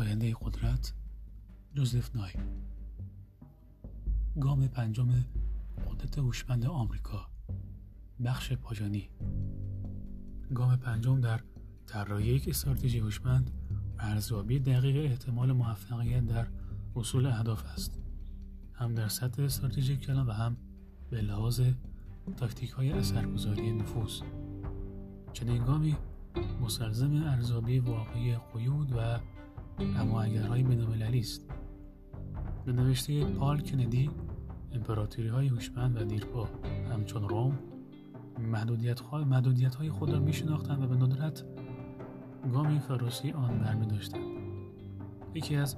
آینده قدرت جوزف نای گام پنجم قدرت هوشمند آمریکا. بخش پایانی گام پنجم در طراحی یک استراتژی هوشمند و ارزیابی دقیق احتمال موفقیت در اصول اهداف است. هم در سطح استراتژیک کلان و هم به لحاظ تاکتیک های اثرگذاری نفوذ. چنین گامی مستلزم ارزیابی واقعی قیود و های بینالمللی است. به نوشته پال کندی امپراتوری های هوشمند و دیرپا همچون روم محدودیت, محدودیت های خود را می و به ندرت گامی فروسی آن برمی داشتند یکی از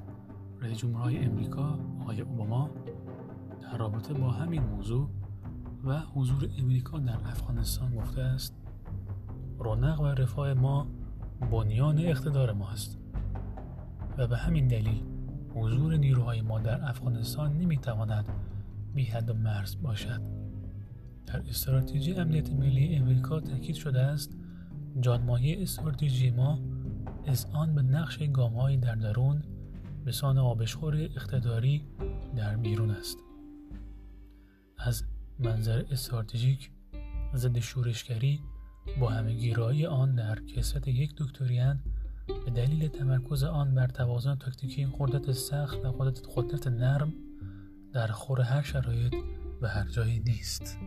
رئیس جمهورهای امریکا آقای اوباما در رابطه با همین موضوع و حضور امریکا در افغانستان گفته است رونق و رفاه ما بنیان اقتدار ما است. و به همین دلیل حضور نیروهای ما در افغانستان نمی‌تواند بی حد و مرز باشد. در استراتژی امنیت ملی امریکا تاکید شده است جانمایه استراتژی ما از آن به نقش گامهایی در درون به سان آبشخور اقتداری در بیرون است. از منظر استراتژیک ضد شورشگری با همهگیرایی آن در کسرت یک دکتریان به دلیل تمرکز آن بر توازن تاکتیکی قدرت سخت و قدرت قدرت نرم در خور هر شرایط و هر جایی نیست.